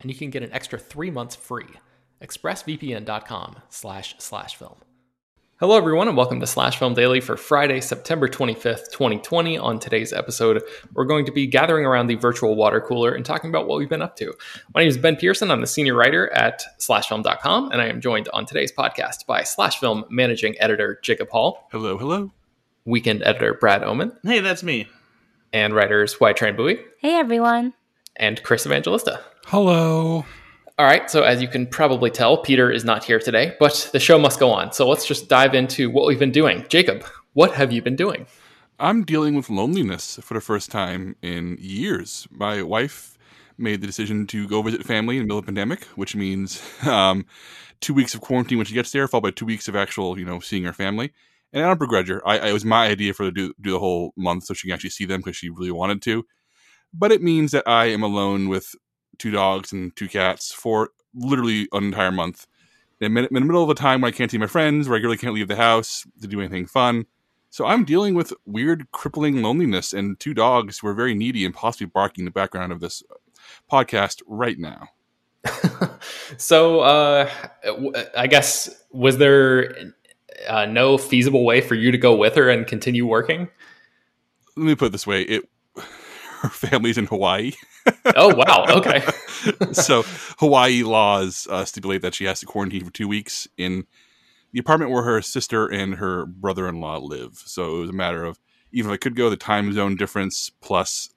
and you can get an extra three months free. expressvpn.com slash slash film. Hello, everyone, and welcome to Slash Film Daily for Friday, September 25th, 2020. On today's episode, we're going to be gathering around the virtual water cooler and talking about what we've been up to. My name is Ben Pearson. I'm the senior writer at slashfilm.com, and I am joined on today's podcast by Slash Film managing editor Jacob Hall. Hello, hello. Weekend editor Brad Oman. Hey, that's me. And writers Hoai-Tran Bui. Hey, everyone. And Chris Evangelista. Hello. All right, so as you can probably tell, Peter is not here today, but the show must go on. So let's just dive into what we've been doing. Jacob, what have you been doing? I'm dealing with loneliness for the first time in years. My wife made the decision to go visit family in the middle of the pandemic, which means um, two weeks of quarantine when she gets there, followed by two weeks of actual, you know, seeing her family. And I don't begrudge her. I, I, it was my idea for her to do, do the whole month so she can actually see them because she really wanted to. But it means that I am alone with two dogs and two cats for literally an entire month. In the middle of a time when I can't see my friends, regularly can't leave the house to do anything fun. So I'm dealing with weird, crippling loneliness and two dogs who are very needy and possibly barking in the background of this podcast right now. so uh, I guess was there uh, no feasible way for you to go with her and continue working? Let me put it this way: it her family's in Hawaii. oh wow! Okay. so Hawaii laws uh, stipulate that she has to quarantine for two weeks in the apartment where her sister and her brother-in-law live. So it was a matter of even if I could go, the time zone difference plus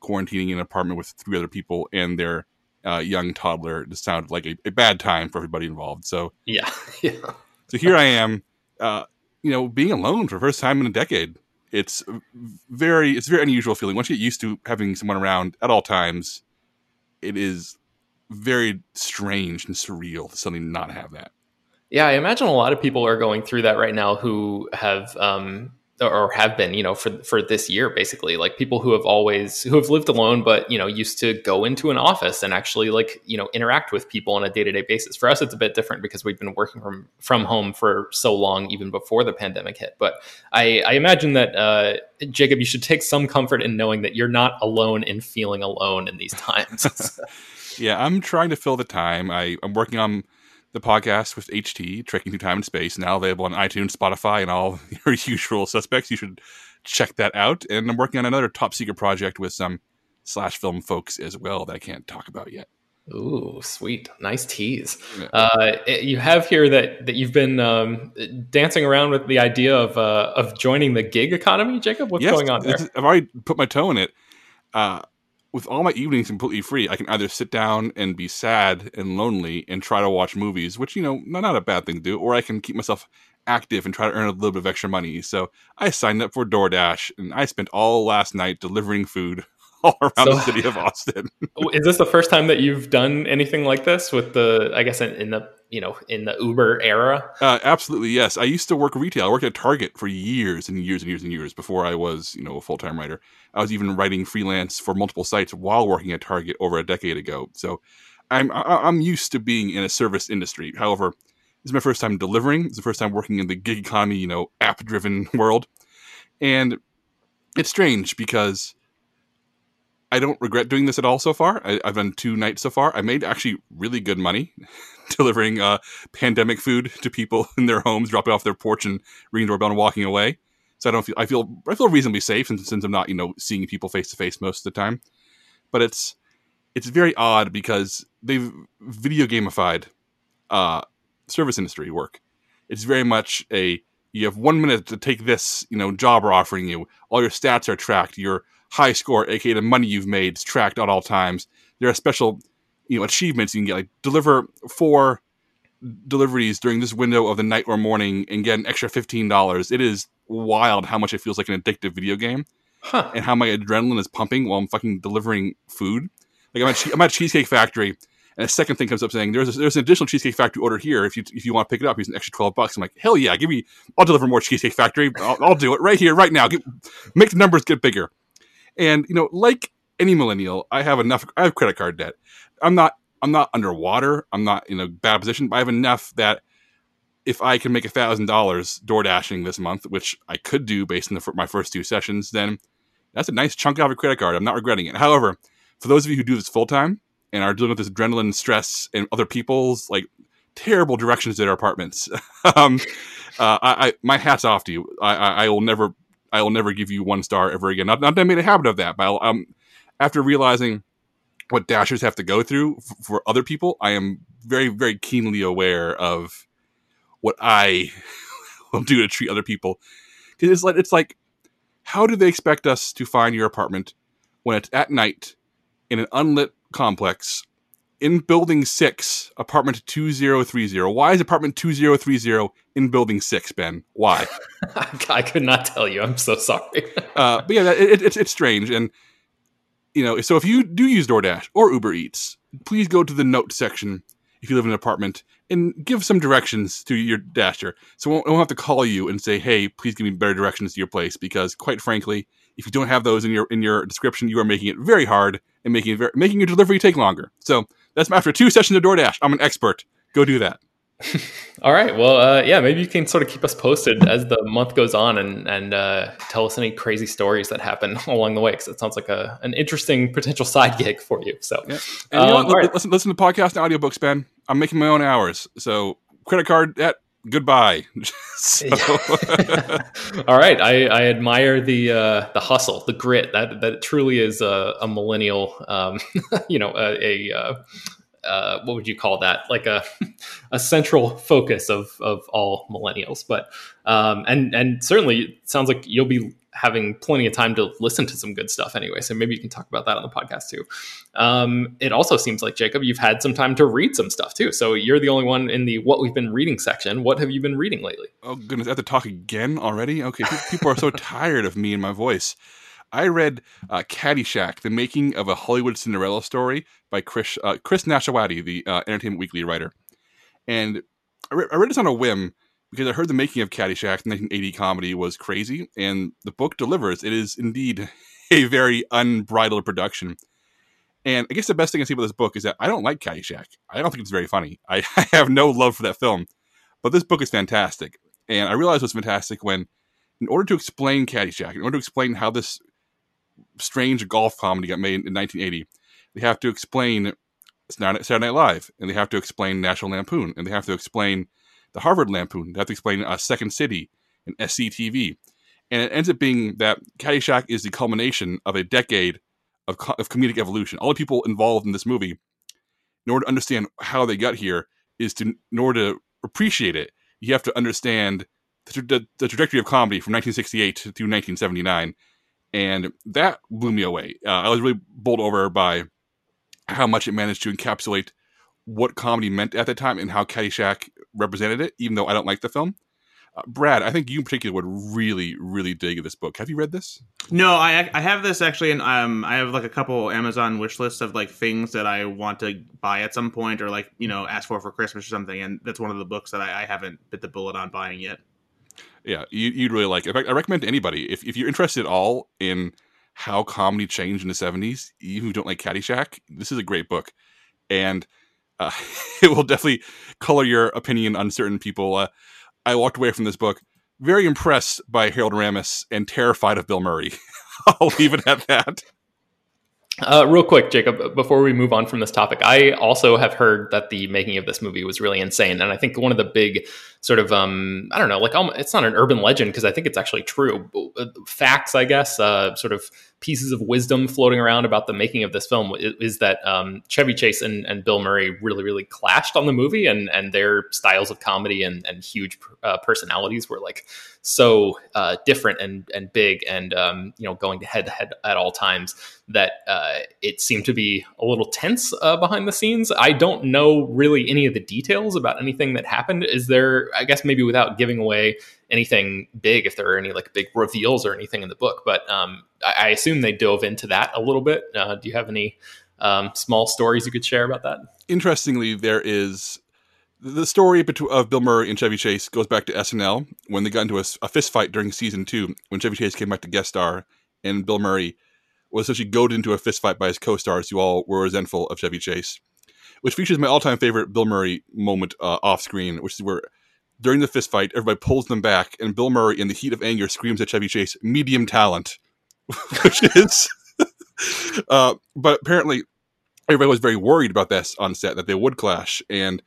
quarantining in an apartment with three other people and their uh, young toddler just sounded like a, a, bad time for everybody involved. So yeah, yeah. So here I am, uh, you know, being alone for the first time in a decade it's very it's a very unusual feeling. Once you get used to having someone around at all times, it is very strange and surreal to suddenly not have that. Yeah, I imagine a lot of people are going through that right now who have um, or have been, you know, for for this year basically. Like people who have always who have lived alone but, you know, used to go into an office and actually like, you know, interact with people on a day-to-day basis. For us it's a bit different because we've been working from from home for so long even before the pandemic hit. But I I imagine that uh, Jacob you should take some comfort in knowing that you're not alone in feeling alone in these times. yeah, I'm trying to fill the time. I I'm working on the podcast with HT, Trekking Through Time and Space, now available on iTunes, Spotify, and all your usual suspects. You should check that out. And I'm working on another top secret project with some slash film folks as well that I can't talk about yet. Ooh, sweet, nice tease. Yeah. Uh, you have here that that you've been um, dancing around with the idea of uh, of joining the gig economy, Jacob. What's yes, going on there? I've already put my toe in it. Uh, with all my evenings completely free, I can either sit down and be sad and lonely and try to watch movies, which, you know, not, not a bad thing to do, or I can keep myself active and try to earn a little bit of extra money. So I signed up for DoorDash and I spent all last night delivering food all around so, the city of Austin. is this the first time that you've done anything like this with the, I guess, in, in the you know in the Uber era? Uh, absolutely, yes. I used to work retail. I worked at Target for years and years and years and years before I was you know a full time writer. I was even writing freelance for multiple sites while working at Target over a decade ago. So I'm I'm used to being in a service industry. However, this is my first time delivering. It's the first time working in the gig economy, you know, app driven world, and it's strange because I don't regret doing this at all so far. I, have done two nights so far. I made actually really good money delivering uh, pandemic food to people in their homes, dropping off their porch and ringing doorbell and walking away. So I don't feel I feel I feel reasonably safe since, since I'm not you know seeing people face to face most of the time. But it's it's very odd because they've video gamified uh, service industry work. It's very much a you have one minute to take this you know job we're offering you. All your stats are tracked. Your high score, aka the money you've made, is tracked at all times. There are special, you know, achievements you can get, like deliver four deliveries during this window of the night or morning and get an extra fifteen dollars. It is wild how much it feels like an addictive video game, huh. and how my adrenaline is pumping while I'm fucking delivering food. Like I'm at, I'm at Cheesecake Factory, and a second thing comes up saying there's a, there's an additional Cheesecake Factory order here if you if you want to pick it up, here's an extra twelve bucks. I'm like, hell yeah, give me, I'll deliver more Cheesecake Factory. I'll, I'll do it right here, right now. Get, make the numbers get bigger. And you know, like any millennial, I have enough. I have credit card debt. I'm not. I'm not underwater. I'm not in a bad position. But I have enough that if I can make a thousand dollars door dashing this month, which I could do based on the, my first two sessions, then that's a nice chunk out of a credit card. I'm not regretting it. However, for those of you who do this full time and are dealing with this adrenaline, stress, and other people's like terrible directions to their apartments, um, uh, I, I, my hat's off to you. I, I, I will never I will never give you one star ever again. Not, not that I made a habit of that, but um, after realizing what dashers have to go through f- for other people, I am very, very keenly aware of what I will do to treat other people. Because it's like it's like, how do they expect us to find your apartment when it's at night in an unlit complex in building six, apartment 2030. Why is apartment 2030 in building six, Ben? Why? I could not tell you. I'm so sorry. uh, but yeah, it, it, it's, it's strange. And, you know, so if you do use DoorDash or Uber Eats, please go to the note section if you live in an apartment and give some directions to your dasher. So I won't, I won't have to call you and say, hey, please give me better directions to your place. Because quite frankly, if you don't have those in your in your description, you are making it very hard and making it very, making your delivery take longer. So that's after two sessions of DoorDash. I'm an expert. Go do that. All right. Well, uh, yeah, maybe you can sort of keep us posted as the month goes on and and uh, tell us any crazy stories that happen along the way because it sounds like a an interesting potential side gig for you. So, yeah. and you know um, right. listen, listen to podcast and audiobooks, Ben. I'm making my own hours, so credit card debt goodbye. All right, I, I admire the uh, the hustle, the grit. That that truly is a, a millennial, um, you know, a, a uh, uh, what would you call that? Like a a central focus of of all millennials. But um, and and certainly it sounds like you'll be having plenty of time to listen to some good stuff anyway. So maybe you can talk about that on the podcast too. Um, it also seems like Jacob, you've had some time to read some stuff too. So you're the only one in the what we've been reading section. What have you been reading lately? Oh goodness, I have to talk again already. Okay, people are so tired of me and my voice. I read uh, Caddyshack: The Making of a Hollywood Cinderella Story by Chris uh, Chris Nashawaty, the uh, Entertainment Weekly writer, and I, re- I read this on a whim because I heard the making of Caddyshack, the 1980 comedy, was crazy, and the book delivers. It is indeed a very unbridled production. And I guess the best thing I see about this book is that I don't like Caddyshack. I don't think it's very funny. I, I have no love for that film, but this book is fantastic. And I realized what's fantastic when, in order to explain Caddyshack, in order to explain how this strange golf comedy got made in 1980, they have to explain Saturday Night Live, and they have to explain National Lampoon, and they have to explain the Harvard Lampoon. They have to explain uh, Second City and SCTV. And it ends up being that Caddyshack is the culmination of a decade of, co- of comedic evolution. All the people involved in this movie, in order to understand how they got here, is to in order to appreciate it, you have to understand the, the, trajectory of comedy from 1968 to 1979, and that blew me away. Uh, I was really bowled over by how much it managed to encapsulate what comedy meant at the time and how Caddyshack represented it, even though I don't like the film. Uh, Brad, I think you in particular would really, really dig this book. Have you read this? No, I I have this actually, and um, I have like a couple Amazon wish lists of like things that I want to buy at some point, or like you know ask for for Christmas or something, and that's one of the books that I, I haven't bit the bullet on buying yet. Yeah, you, would really like. It. In fact, I recommend to anybody if if you're interested at all in how comedy changed in the '70s, even if you don't like Caddyshack, this is a great book, and uh, it will definitely color your opinion on certain people. Uh, I walked away from this book very impressed by Harold Ramis and terrified of Bill Murray. I'll leave it at that. Uh, real quick, Jacob, before we move on from this topic, I also have heard that the making of this movie was really insane, and I think one of the big sort of um, I don't know, like it's not an urban legend because I think it's actually true. Uh, facts, I guess, uh, sort of pieces of wisdom floating around about the making of this film is, that um, Chevy Chase and, and, Bill Murray really, really clashed on the movie, and and their styles of comedy and and huge uh, personalities were like so uh, different and and big, and um, you know going head to head at all times that uh, it seemed to be a little tense uh, behind the scenes. I don't know really any of the details about anything that happened. Is there? I guess maybe without giving away anything big, if there are any like big reveals or anything in the book, but um, I, I, assume they dove into that a little bit. Uh, do you have any um, small stories you could share about that? Interestingly, there is the story of Bill Murray and Chevy Chase goes back to SNL when they got into a, a fist fight during season two when Chevy Chase came back to guest star and Bill Murray was essentially goaded into a fist fight by his co-stars who all were resentful of Chevy Chase, which features my all-time favorite Bill Murray moment uh, off screen, which is where during the fist fight everybody pulls them back and Bill Murray in the heat of anger screams at Chevy Chase, "Medium talent," which is. uh, but apparently, everybody was very worried about this on set that they would clash and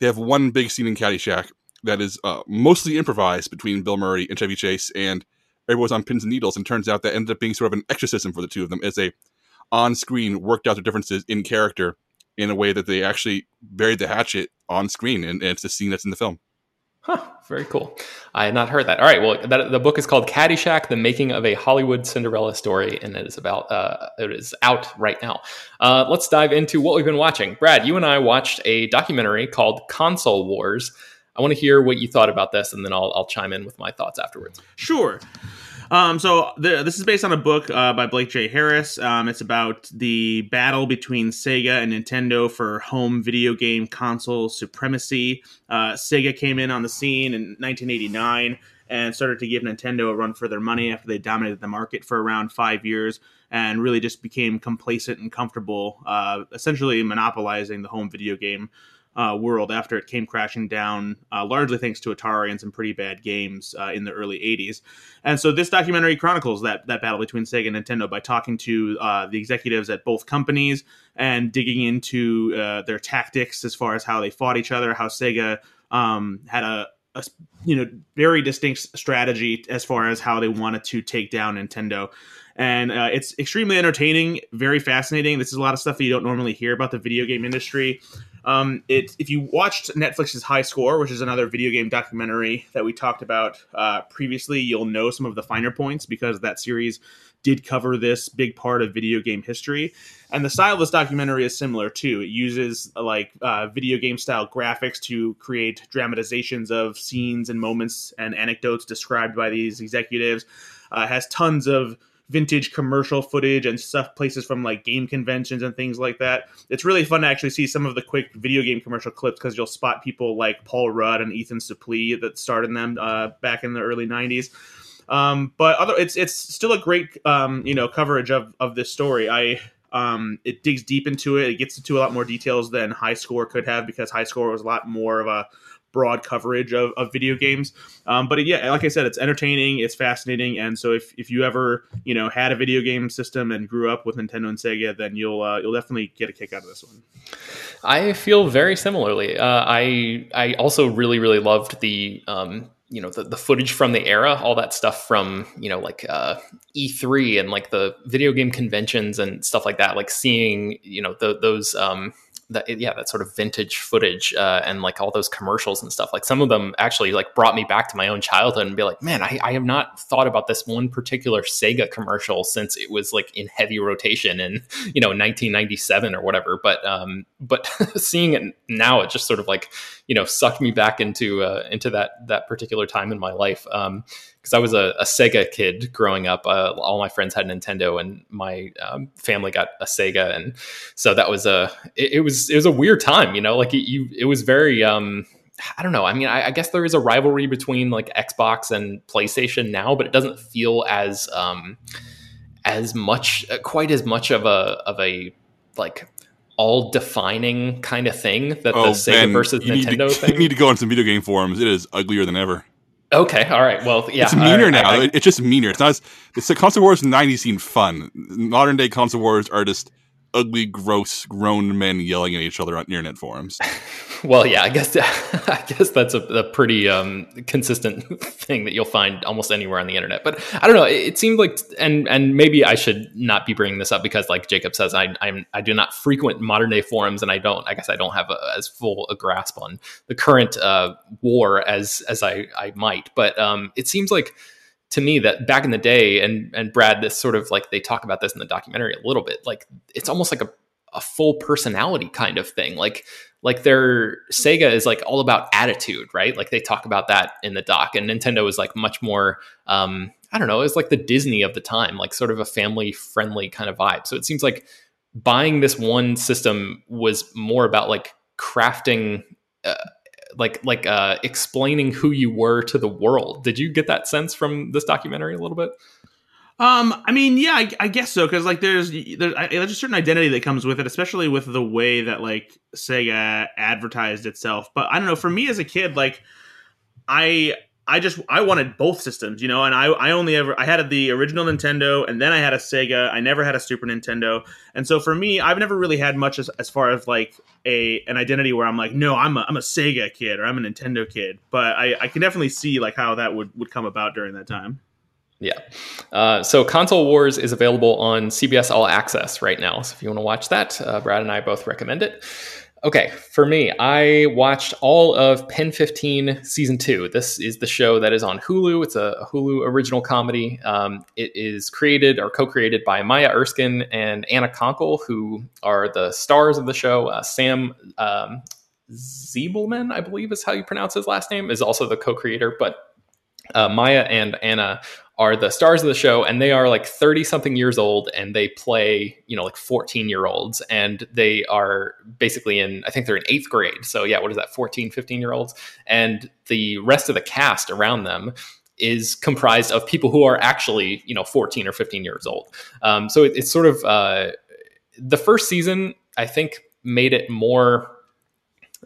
they have one big scene in Caddyshack that is uh, mostly improvised between Bill Murray and Chevy Chase, and everyone's on pins and needles. And turns out that ended up being sort of an exorcism for the two of them as they on screen worked out their differences in character in a way that they actually buried the hatchet on screen, and, and it's the scene that's in the film. Huh, very cool. I had not heard that. All right, well, that, the book is called Caddyshack: The Making of a Hollywood Cinderella Story, and it is about uh, it is out right now. Uh, let's dive into what we've been watching. Brad, you and I watched a documentary called Console Wars. I want to hear what you thought about this, and then I'll, I'll chime in with my thoughts afterwards. Sure. Um, so the, this is based on a book uh, by Blake J. Harris. Um, it's about the battle between Sega and Nintendo for home video game console supremacy. Uh, Sega came in on the scene in 1989 and started to give Nintendo a run for their money after they dominated the market for around five years and really just became complacent and comfortable, uh, essentially monopolizing the home video game uh, world after it came crashing down, uh, largely thanks to Atari and some pretty bad games uh, in the early '80s. And so this documentary chronicles that that battle between Sega and Nintendo by talking to uh, the executives at both companies and digging into uh, their tactics as far as how they fought each other, how Sega um, had a, a you know very distinct strategy as far as how they wanted to take down Nintendo and uh, it's extremely entertaining, very fascinating. This is a lot of stuff that you don't normally hear about the video game industry. Um, it if you watched Netflix's High Score, which is another video game documentary that we talked about uh, previously, you'll know some of the finer points because that series did cover this big part of video game history. And the style of this documentary is similar too. It uses like uh, video game style graphics to create dramatizations of scenes and moments and anecdotes described by these executives. Uh, has tons of vintage commercial footage and stuff places from like game conventions and things like that. It's really fun to actually see some of the quick video game commercial clips because you'll spot people like Paul Rudd and Ethan Suplee that started them uh, back in the early '90s. Um, but other, it's it's still a great um, you know coverage of of this story. I um, it digs deep into it. It gets into a lot more details than High Score could have because High Score was a lot more of a broad coverage of, of video games. Um, but yeah, like I said, it's entertaining, it's fascinating, and so if, if you ever you know had a video game system and grew up with Nintendo and Sega, then you'll uh, you'll definitely get a kick out of this one. I feel very similarly. Uh, I I also really really loved the um, you know the, the footage from the era all that stuff from you know like uh, e3 and like the video game conventions and stuff like that like seeing you know the, those um, that yeah that sort of vintage footage uh, and like all those commercials and stuff like some of them actually like brought me back to my own childhood and be like man I, I have not thought about this one particular sega commercial since it was like in heavy rotation in you know 1997 or whatever. But um but seeing it now it just sort of like you know sucked me back into uh, into that that particular time in my life. Um because I was a, a, Sega kid growing up. Uh, all my friends had Nintendo, and my um, family got a Sega, and so that was a it, it, was it was a weird time, you know. Like it, you, it was very um, I don't know. I mean, I, I, guess there is a rivalry between like Xbox and PlayStation now, but it doesn't feel as um, as much, uh, quite as much of a of a like all defining kind of thing that oh, the Sega man, versus Nintendo to, thing. You need to go on some video game forums. It is uglier than ever. Okay, all right. Well, yeah, it's meaner I- now. I- It- it's just meaner. It's not. As, it's the console wars in the '90s seemed fun. Modern day console wars are just ugly, gross, grown men yelling at each other on internet forums. Well, yeah, I guess I guess that's a, a pretty um, consistent thing that you'll find almost anywhere on the internet. But I don't know. It, it seemed like, and and maybe I should not be bringing this up because, like Jacob says, I I'm I do not frequent modern day forums, and I don't. I guess I don't have a, as full a grasp on the current uh, war as as I I might. But um, it seems like to me that back in the day, and and Brad, this sort of like they talk about this in the documentary a little bit. Like it's almost like a a full personality kind of thing. Like like their Sega is like all about attitude, right? Like they talk about that in the doc, and Nintendo is like much more. Um, I don't know. It's like the Disney of the time, like sort of a family friendly kind of vibe. So it seems like buying this one system was more about like crafting. Like like uh explaining who you were to the world did you get that sense from this documentary a little bit Um, I mean, yeah, I, I guess so. Because like, there's there's, I, there's a certain identity that comes with it, especially with the way that like Sega advertised itself. But I don't know. For me as a kid, like, I I just I wanted both systems, you know. And I I only ever I had the original Nintendo, and then I had a Sega. I never had a Super Nintendo, and so for me, I've never really had much as, as far as like a an identity where I'm like, no, I'm a I'm a Sega kid or I'm a Nintendo kid. But I I can definitely see like how that would would come about during that time. Yeah. Uh, so Console Wars is available on CBS All Access right now. So if you want to watch that, uh, Brad and I both recommend it. Okay, for me, I watched all of Pen 15 season two. This is the show that is on Hulu. It's a Hulu original comedy. Um, it is created or co created by Maya Erskine and Anna Konkle, who are the stars of the show. Uh, Sam um, I believe is how you pronounce his last name, is also the co creator. But uh, Maya and Anna are the stars of the show and they are like 30 something years old and they play you know like 14 year olds and they are basically in i think they're in eighth grade. So yeah what is that 14 15 year olds and the rest of the cast around them is comprised of people who are actually you know 14 or 15 years old. Um, so it, it's sort of uh, the first season i think made it more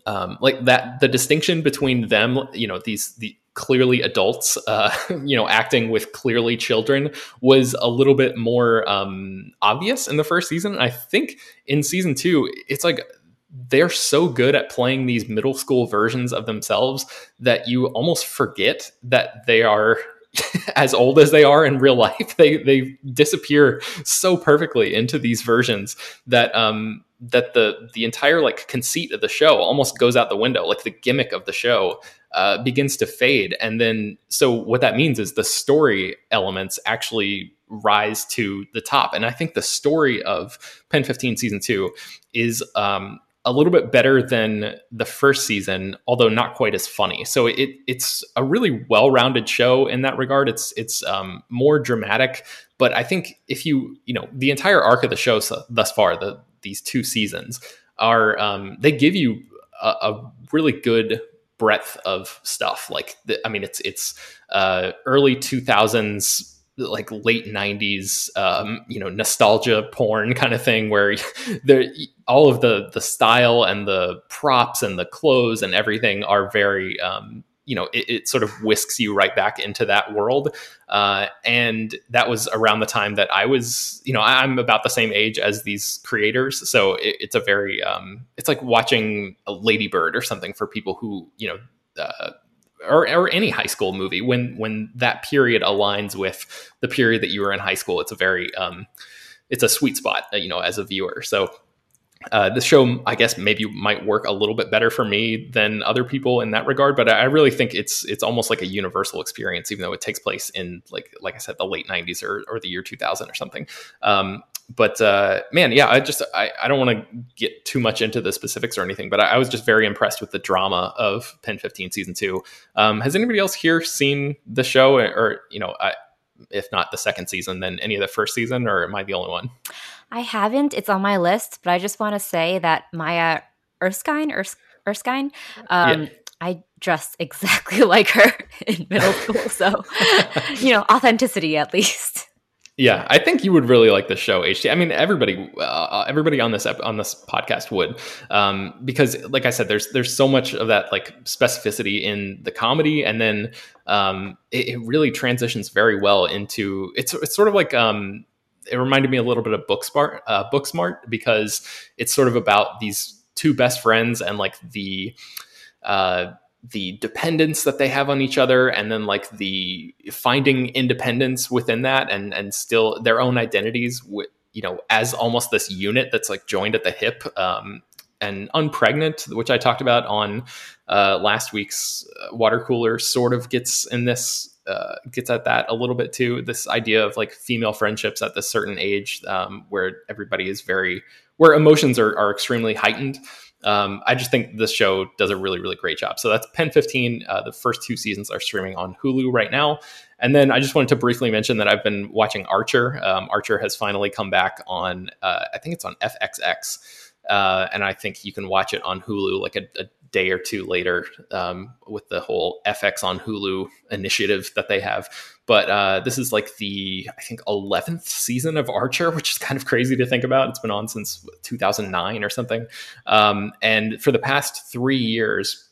um, like that the distinction between them you know these the clearly adults uh, you know acting with clearly children was a little bit more um, obvious in the first season. I think in season two it's like they're so good at playing these middle school versions of themselves that you almost forget that they are as old as they are in real life they they disappear so perfectly into these versions that um that the the entire like conceit of the show almost goes out the window. Like the gimmick of the show uh, begins to fade. And then so what that means is the story elements actually rise to the top. And i think the story of pen 15 season 2 is um a little bit better than the first season, although not quite as funny. So it it's a really well-rounded show in that regard. It's it's um, more dramatic, but I think if you you know the entire arc of the show so, thus far, the these two seasons are um, they give you a, a really good breadth of stuff. Like the, I mean, it's it's uh, early two thousands like late 90s um, you know nostalgia porn kind of thing where there all of the the style and the props and the clothes and everything are very um, you know it, it, sort of whisks you right back into that world. Uh, and that was around the time that i was you know i'm about the same age as these creators so it, it's a very um, it's like watching a Lady Bird or something for people who you know uh, or, or any high school movie when when that period aligns with the period that you were in high school it's a very um it's a sweet spot you know as a viewer so uh, the show, I guess, maybe might work a little bit better for me than other people in that regard. But I really think it's it's almost like a universal experience, even though it takes place in like like I said, the late '90s or, or the year 2000 or something. Um, but uh, man, yeah, I just I, I don't want to get too much into the specifics or anything, but I, I, was just very impressed with the drama of Pen 15 season two. Um, has anybody else here seen the show, or, or you know, I, if not the second season, then any of the first season, or am I the only one? I haven't. It's on my list, but I just want to say that Maya Erskine, Ers- Erskine, um, yeah. I dressed exactly like her in middle school. So, you know, authenticity at least. Yeah, I think you would really like the show, HT. I mean, everybody, uh, everybody on this ep- on this podcast would, um, because, like I said, there's there's so much of that like specificity in the comedy, and then um, it, it, really transitions very well into it's it's sort of like um, it reminded me a little bit of Booksmart, uh, Booksmart, because it's sort of about these two best friends and like the uh, the dependence that they have on each other and then like the finding independence within that and and still their own identities you know as almost this unit that's like joined at the hip um, and unpregnant which i talked about on uh, last week's uh, water cooler sort of gets in this uh, gets at that a little bit too. This idea of like female friendships at this certain age um, where everybody is very where emotions are, are extremely heightened um, I just think this show does a really, really great job. So that's Pen 15. Uh, the first two seasons are streaming on Hulu right now. And then I just wanted to briefly mention that I've been watching Archer. Um, Archer has finally come back on, uh, I think it's on FXX. Uh, and I think you can watch it on Hulu like a, a day or two later um, with the whole FX on Hulu initiative that they have. But uh, this is like the I think eleventh season of Archer, which is kind of crazy to think about. It's been on since 2009 or something. Um, and for the past three years,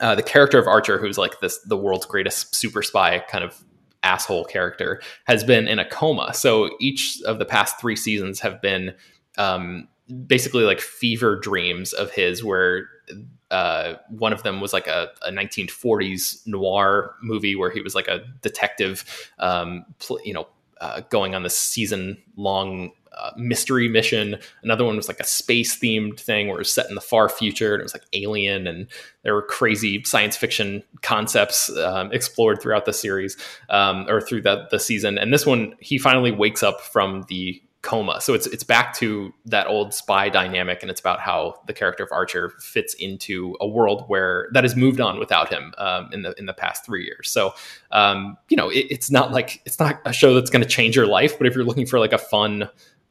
uh, the character of Archer, who's like this the world's greatest super spy kind of asshole character, has been in a coma. So each of the past three seasons have been um, basically like fever dreams of his where uh, one of them was like a, a, 1940s noir movie where he was like a detective, um, pl- you know, uh, going on this season long uh, mystery mission. Another one was like a space themed thing where it was set in the far future and it was like alien and there were crazy science fiction concepts um, explored throughout the series um, or through the, the season. And this one, he finally wakes up from the coma. So it's it's back to that old spy dynamic, and it's about how the character of Archer fits into a world where that has moved on without him um, in the in the past three years. So um, you know, it, it's not like it's not a show that's going to change your life, but if you're looking for like a fun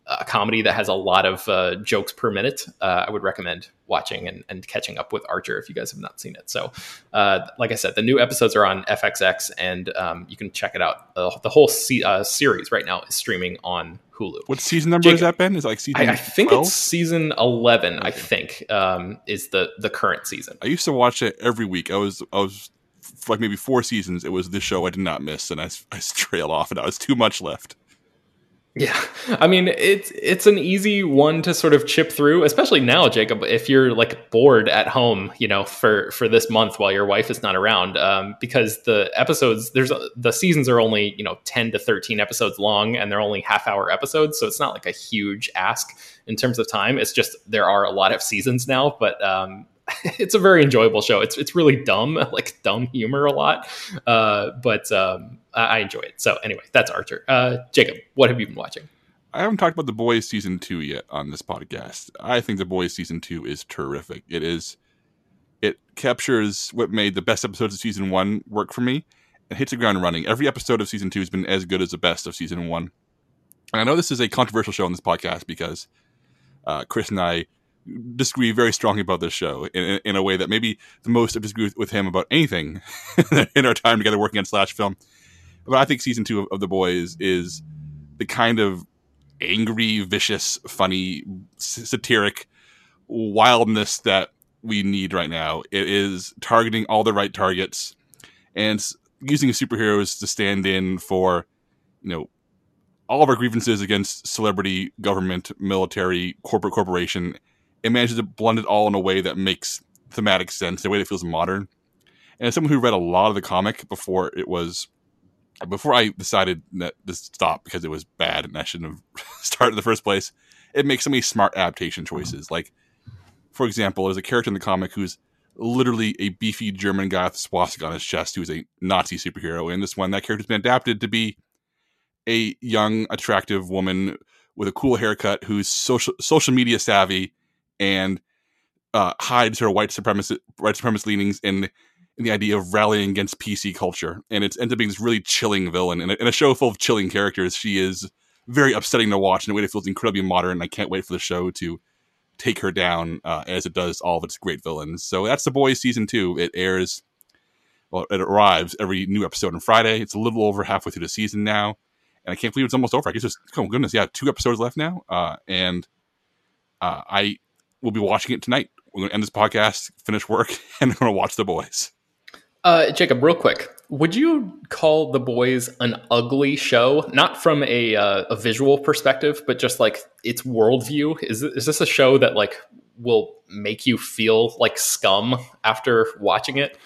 a comedy that has a lot of uh, jokes per minute, uh, I would recommend watching and, and, catching up with Archer if you guys have not seen it. So, uh, like I said, the new episodes are on FXX, and um, you can check it out. the whole se- uh, series right now is streaming on Hulu. What season number Jake, is that Ben? Is like season? I, I think 12? it's season eleven. Okay. I think um, is the the current season. I used to watch it every week. I was I was like maybe four seasons. It was this show I did not miss, and I I trailed off, and I was too much left. Yeah, I mean it's it's an easy one to sort of chip through, especially now, Jacob. If you're like bored at home, you know, for for this month while your wife is not around, um, because the episodes there's a, the seasons are only you know ten to thirteen episodes long, and they're only half hour episodes, so it's not like a huge ask in terms of time. It's just there are a lot of seasons now, but um, it's a very enjoyable show. It's it's really dumb, like dumb humor a lot, uh, but um, I, I, enjoy it. So anyway, that's Archer. Uh, Jacob, what have you been watching? I haven't talked about The Boys season two yet on this podcast. I think The Boys season two is terrific. It is. It captures what made the best episodes of season one work for me and hits the ground running. Every episode of season two has been as good as the best of season one. And I know this is a controversial show on this podcast because uh, Chris and I disagree very strongly about this show in, in a way that maybe the most I've disagreed with, with him about anything in our time together working on slash film. But I think season two of, of The Boys is the kind of angry, vicious, funny, satiric wildness that we need right now. It is targeting all the right targets and using superheroes to stand in for, you know, all of our grievances against celebrity, government, military, corporate corporation, it manages to blend it all in a way that makes thematic sense, in a way that feels modern. And as someone who read a lot of the comic before it was, before I decided that to stop because it was bad and I shouldn't have started in the first place, it makes so many smart adaptation choices. Like, for example, there's a character in the comic who's literally a beefy German guy with a swastika on his chest who's a Nazi superhero. In this one, that character's been adapted to be a young, attractive woman with a cool haircut who's social social media savvy and uh, hides her white supremacist white supremacist leanings in in the idea of rallying against PC culture. And it's ended up being this really chilling villain. In a, in a show full of chilling characters, she is very upsetting to watch in a way that feels incredibly modern. I can't wait for the show to take her down uh, as it does all of its great villains. So that's The Boys season two. It airs, well, it arrives every new episode on Friday. It's a little over halfway through the season now. and I can't believe it's almost over. I guess there's oh goodness, yeah, two episodes left now, uh, and uh, I will be watching it tonight. We're going to end this podcast, finish work, and I'm going to watch The Boys. Uh, Jacob, real quick, would you call The Boys an ugly show? Not from a uh, a visual perspective, but just like its worldview. Is is this a show that like will make you feel like scum after watching it?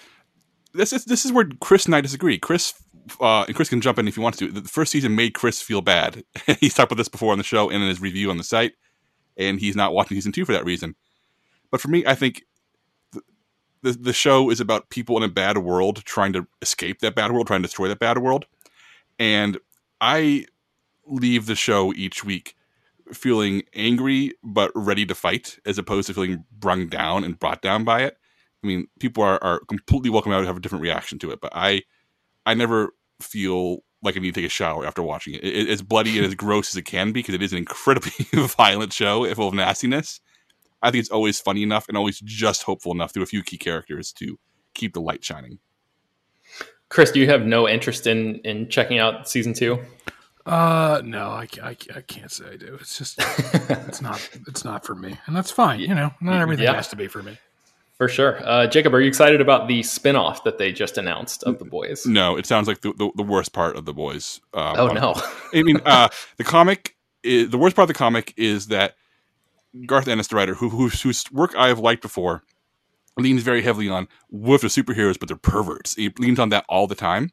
This is this is where Chris and I disagree. Chris uh, and Chris can jump in if he wants to. The first season made Chris feel bad. he's talked about this before on the show and in his review on the site, and he's not watching season two for that reason. But for me, I think the, the show is about people in a bad world trying to escape that bad world, trying to destroy that bad world, and I leave the show each week feeling angry but ready to fight, as opposed to feeling brung down and brought down by it. I mean, people are, are completely welcome to have a different reaction to it, but I I never feel like I need to take a shower after watching it. it bloody and as gross as it can be because it is an incredibly violent show full of nastiness. I think it's always funny enough and always just hopeful enough through a few key characters to keep the light shining. Chris, do you have no interest in in checking out season two? Uh, no, I, I, I can't say I do. It's just it's not it's not for me, and that's fine. You know, not everything Yeah. has to be for me. For sure. Uh, Jacob, are you excited about the spin-off that they just announced of The Boys? No, it sounds like the, the, the worst part of the boys. Um, Oh, no. I mean, uh, the comic is the worst part of the comic is that Garth Ennis, the writer, who, whose, whose work I have liked before, leans very heavily on if they're superheroes, but they're perverts. He leans on that all the time,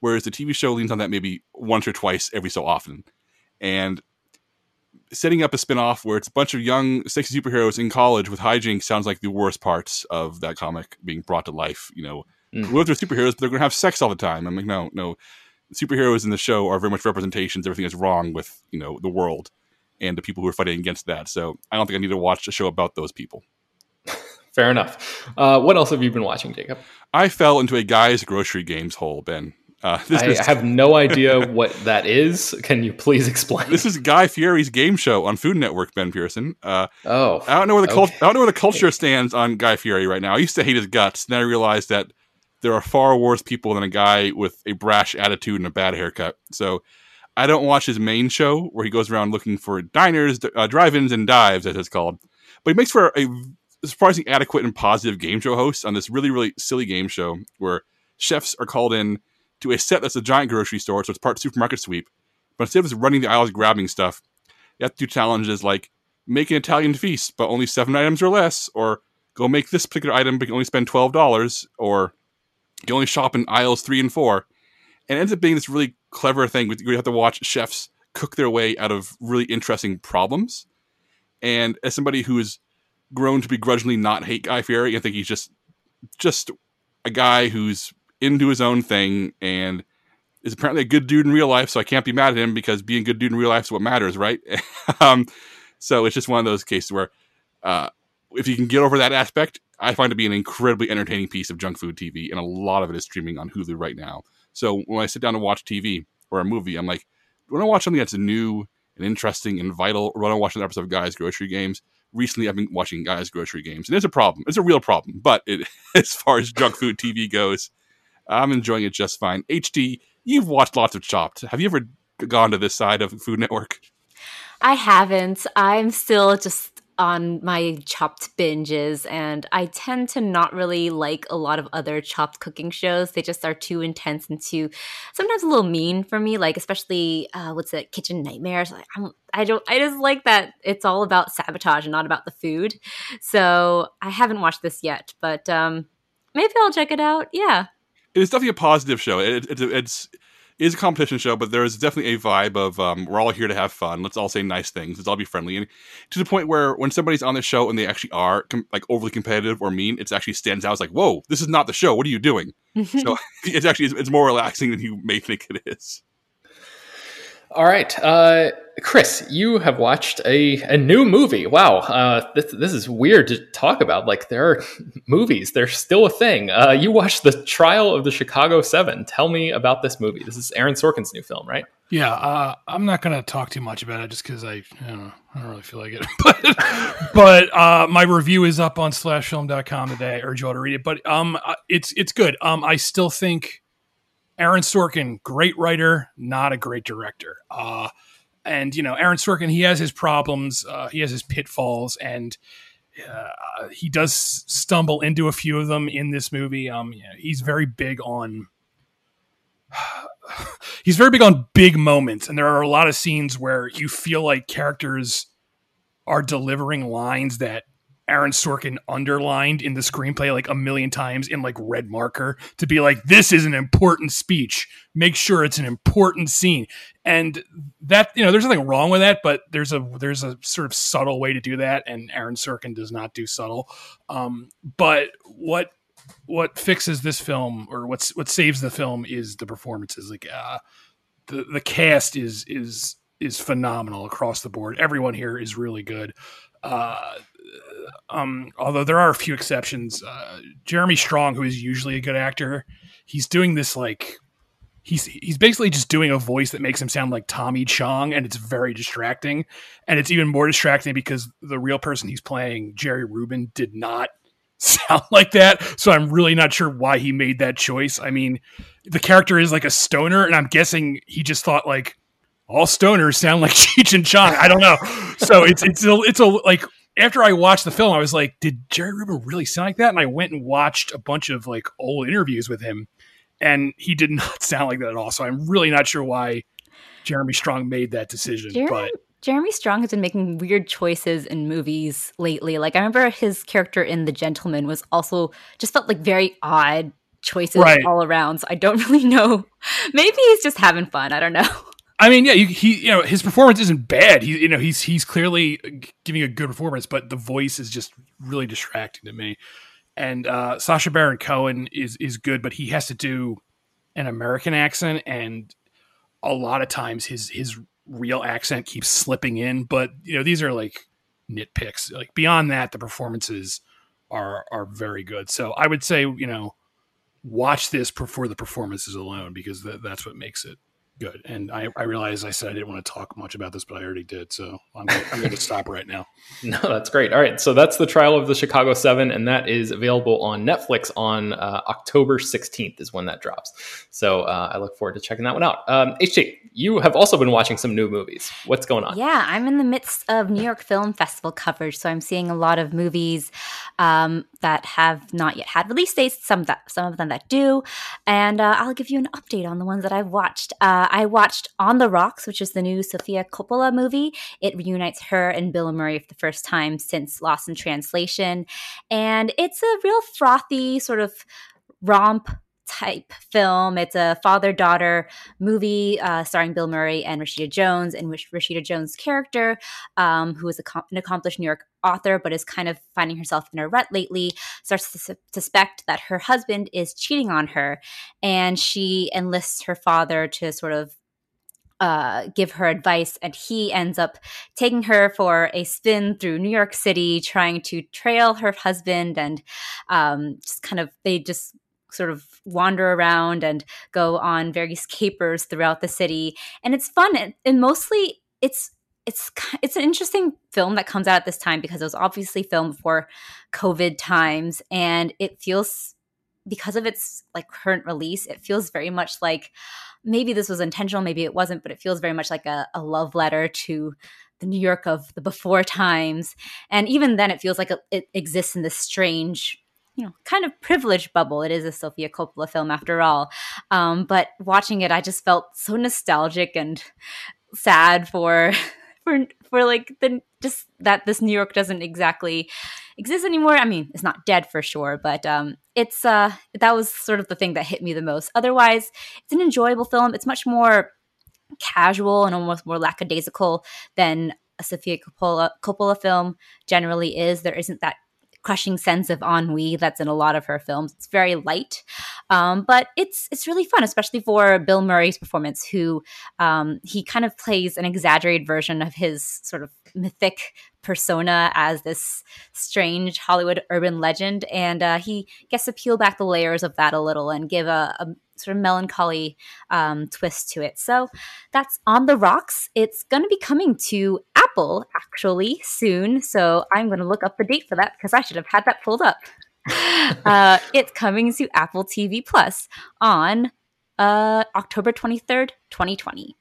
whereas the TV show leans on that maybe once or twice every so often. And setting up a spin-off where it's a bunch of young sexy superheroes in college with hijinks sounds like the worst parts of that comic being brought to life. You know, Mm. if they're superheroes, but they're going to have sex all the time? I'm like, no, no. Superheroes in the show are very much representations. Everything that's wrong with you know the world and the people who are fighting against that. So I don't think I need to watch a show about those people. Fair enough. Uh, what else have you been watching, Jacob? I fell into a guy's grocery games hole, Ben. Uh, this I is have no idea what that is. Can you please explain? this is Guy Fieri's game show on Food Network. Ben Pearson. Uh, oh, I don't know where the Okay. cult- I don't know where the culture stands on Guy Fieri right now. I used to hate his guts, then I realized that there are far worse people than a guy with a brash attitude and a bad haircut. So I don't watch his main show where he goes around looking for diners, uh, drive-ins, and dives, as it's called. But he makes for a surprisingly adequate and positive game show host on this really, really silly game show where chefs are called in to a set that's a giant grocery store, so it's part supermarket sweep. But instead of just running the aisles grabbing stuff, you have to do challenges like make an Italian feast, but only seven items or less, or go make this particular item, but you only spend twelve dollars, or you only shop in aisles three and four. And ends up being this really clever thing We have to watch chefs cook their way out of really interesting problems. And as somebody who has grown to begrudgingly not hate Guy Fieri, I think he's just just a guy who's into his own thing and is apparently a good dude in real life, so I can't be mad at him because being a good dude in real life is what matters, right? um, so it's just one of those cases where uh, if you can get over that aspect, I find it to be an incredibly entertaining piece of junk food TV, and a lot of it is streaming on Hulu right now. So when I sit down to watch TV or a movie, I'm like, when I watch something that's new and interesting and vital, or do I watch an episode of Guys Grocery Games? Recently, I've been watching Guys Grocery Games, and it's a problem. It's a real problem, but it, as far as junk food TV goes, I'm enjoying it just fine. HT, you've watched lots of Chopped. Have you ever gone to this side of Food Network? I haven't. I'm still just on my chopped binges, and I tend to not really like a lot of other chopped cooking shows. They just are too intense and too sometimes a little mean for me. Like especially uh, what's it, Kitchen Nightmares. Like I'm, I don't. I just like that it's all about sabotage and not about the food. So I haven't watched this yet, but um, maybe I'll check it out. Yeah. It is definitely a positive show. It, it, it's it is a competition show, but there is definitely a vibe of um, we're all here to have fun. Let's all say nice things. Let's all be friendly, and to the point where when somebody's on the show and they actually are com- like overly competitive or mean, it actually stands out. It's like, whoa, this is not the show. What are you doing? So it's actually it's more relaxing than you may think it is. All right, uh, Chris, you have watched a, a new movie. Wow, uh, this, this is weird to talk about. Like there are movies, they're still a thing. Uh, you watched the Trial of the Chicago Seven. Tell me about this movie. This is Aaron Sorkin's new film, right? Yeah, uh, I'm not going to talk too much about it just because I, I don't I don't really feel like it. but but uh, my review is up on slashfilm.com today. I urge you all to read it. But um, uh, it's it's good. Um, I still think Aaron Sorkin, great writer, not a great director. Uh, and you know, Aaron Sorkin, he has his problems, uh, he has his pitfalls, and uh, he does stumble into a few of them in this movie. Um, he's very big on. he's very big on big moments, and there are a lot of scenes where you feel like characters are delivering lines that Aaron Sorkin underlined in the screenplay like a million times in like red marker to be like, this is an important speech. Make sure it's an important scene. And that, you know, there's nothing wrong with that, but there's a there's a sort of subtle way to do that, and Aaron Sorkin does not do subtle. Um, but what what fixes this film or what's what saves the film is the performances. Like uh the the cast is is is phenomenal across the board. Everyone here is really good. Uh, um, although there are a few exceptions. Uh, Jeremy Strong, who is usually a good actor, he's doing this like he's he's basically just doing a voice that makes him sound like Tommy Chong, and it's very distracting. And it's even more distracting because the real person he's playing, Jerry Rubin, did not sound like that. So I'm really not sure why he made that choice. I mean, the character is like a stoner, and I'm guessing he just thought like all stoners sound like Cheech and Chong. I don't know. So it's it's a, it's a like after I watched the film, I was like, did Jerry Rubin really sound like that? And I went and watched a bunch of like old interviews with him, and he did not sound like that at all. So I'm really not sure why Jeremy Strong made that decision. Jeremy, but Jeremy Strong has been making weird choices in movies lately. Like I remember his character in The Gentlemen was also just felt like very odd choices Right. all around. So I don't really know. Maybe he's just having fun. I don't know. I mean, yeah, he you know his performance isn't bad. He you know he's he's clearly giving a good performance, but the voice is just really distracting to me. And uh, Sacha Baron Cohen is is good, but he has to do an American accent, and a lot of times his his real accent keeps slipping in. But you know these are like nitpicks. Like beyond that, the performances are are very good. So I would say you know watch this for the performances alone because that, that's what makes it good. And I, I realize I said I didn't want to talk much about this, but I already did. So I'm, gonna- I'm going to stop right now. No, that's great. All right, so that's the trial of the Chicago Seven, and that is available on Netflix on uh, October 16th is when that drops. So uh, I look forward to checking that one out. Um, HT, you have also been watching some new movies. What's going on? Yeah, I'm in the midst of New York Film Festival coverage, so I'm seeing a lot of movies um, that have not yet had release dates. Some that some of them that do, and uh, I'll give you an update on the ones that I've watched. I watched On the Rocks, which is the new Sofia Coppola movie. It reunites her and Bill Murray for the first time since Lost in Translation, and it's a real frothy sort of romp type film. It's a father daughter movie uh, starring Bill Murray and Rashida Jones, in which Rashida Jones' character, um, who is a an accomplished New York author but is kind of finding herself in a rut lately, starts to su- suspect that her husband is cheating on her, and she enlists her father to sort of. Uh, give her advice, and he ends up taking her for a spin through New York City, trying to trail her husband, and um, just kind of they just sort of wander around and go on various capers throughout the city and it's fun and, and mostly it's it's it's an interesting film that comes out at this time because it was obviously filmed before covid times and it feels because of its like current release it feels very much like maybe this was intentional maybe it wasn't but it feels very much like a, a love letter to the new york of the before times and even then it feels like it, it exists in this strange you know, kind of privileged bubble. It is a Sofia Coppola film after all. Um, but watching it, I just felt so nostalgic and sad for for for like the just that this New York doesn't exactly exist anymore. I mean, it's not dead for sure, but um, it's uh that was sort of the thing that hit me the most. Otherwise, it's an enjoyable film. It's much more casual and almost more lackadaisical than a Sofia Coppola, Coppola film generally is. There isn't that crushing sense of ennui that's in a lot of her films. It's very light, um, but it's it's really fun, especially for Bill Murray's performance, who um, he kind of plays an exaggerated version of his sort of mythic persona as this strange Hollywood urban legend, and uh, he gets to peel back the layers of that a little and give a, a sort of melancholy um, twist to it. So that's on the rocks. It's going to be coming to Apple actually soon. So I'm going to look up the date for that because I should have had that pulled up. uh, it's coming to Apple TV Plus on uh, October 23rd, 2020.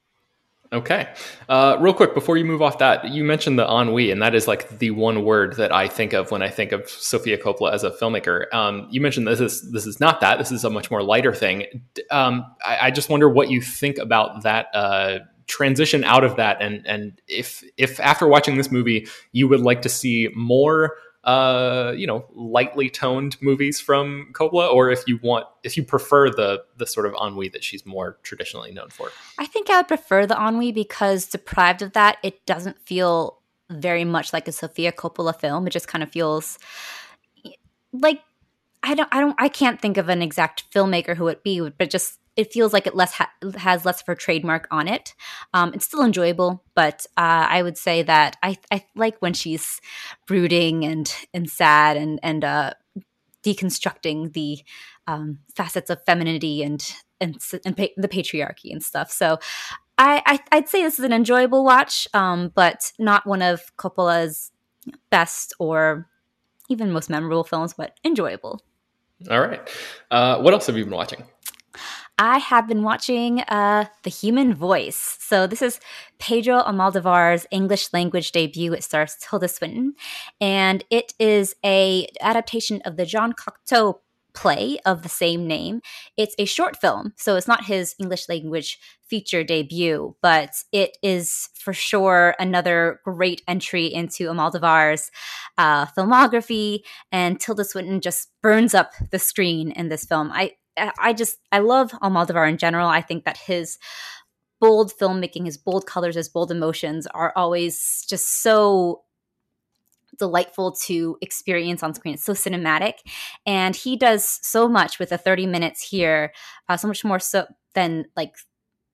Okay. Uh, real quick, before you move off that, you mentioned the ennui, and that is like the one word that I think of when I think of Sofia Coppola as a filmmaker. Um, you mentioned this is this is not that. This is a much more lighter thing. Um, I, I, just wonder what you think about that uh, transition out of that, and and if if after watching this movie you would like to see more uh, you know, lightly toned movies from Coppola, or if you want, if you prefer the the sort of ennui that she's more traditionally known for. I think I would prefer the ennui because deprived of that, it doesn't feel very much like a Sofia Coppola film. It just kind of feels like I don't, I don't, I can't think of an exact filmmaker who it be, but just it feels like it less ha- has less of her trademark on it. Um, it's still enjoyable, but uh, I would say that I, I like when she's brooding and and sad and and uh, deconstructing the um, facets of femininity and and, and pa- the patriarchy and stuff. So. I, I, would say this is an enjoyable watch, um, but not one of Coppola's best or even most memorable films, but enjoyable. All right. Uh, what else have you been watching? I have been watching uh, The Human Voice. So this is Pedro Almodovar's English language debut. It stars Tilda Swinton, and it is a adaptation of the Jean Cocteau play of the same name. It's a short film, so it's not his English language feature debut, but it is for sure another great entry into Almodovar's uh, filmography. And Tilda Swinton just burns up the screen in this film. I I just I love Almodovar in general. I think that his bold filmmaking, his bold colors, his bold emotions are always just so delightful to experience on screen. It's so cinematic, and he does so much with the 30 minutes here, uh, so much more so than like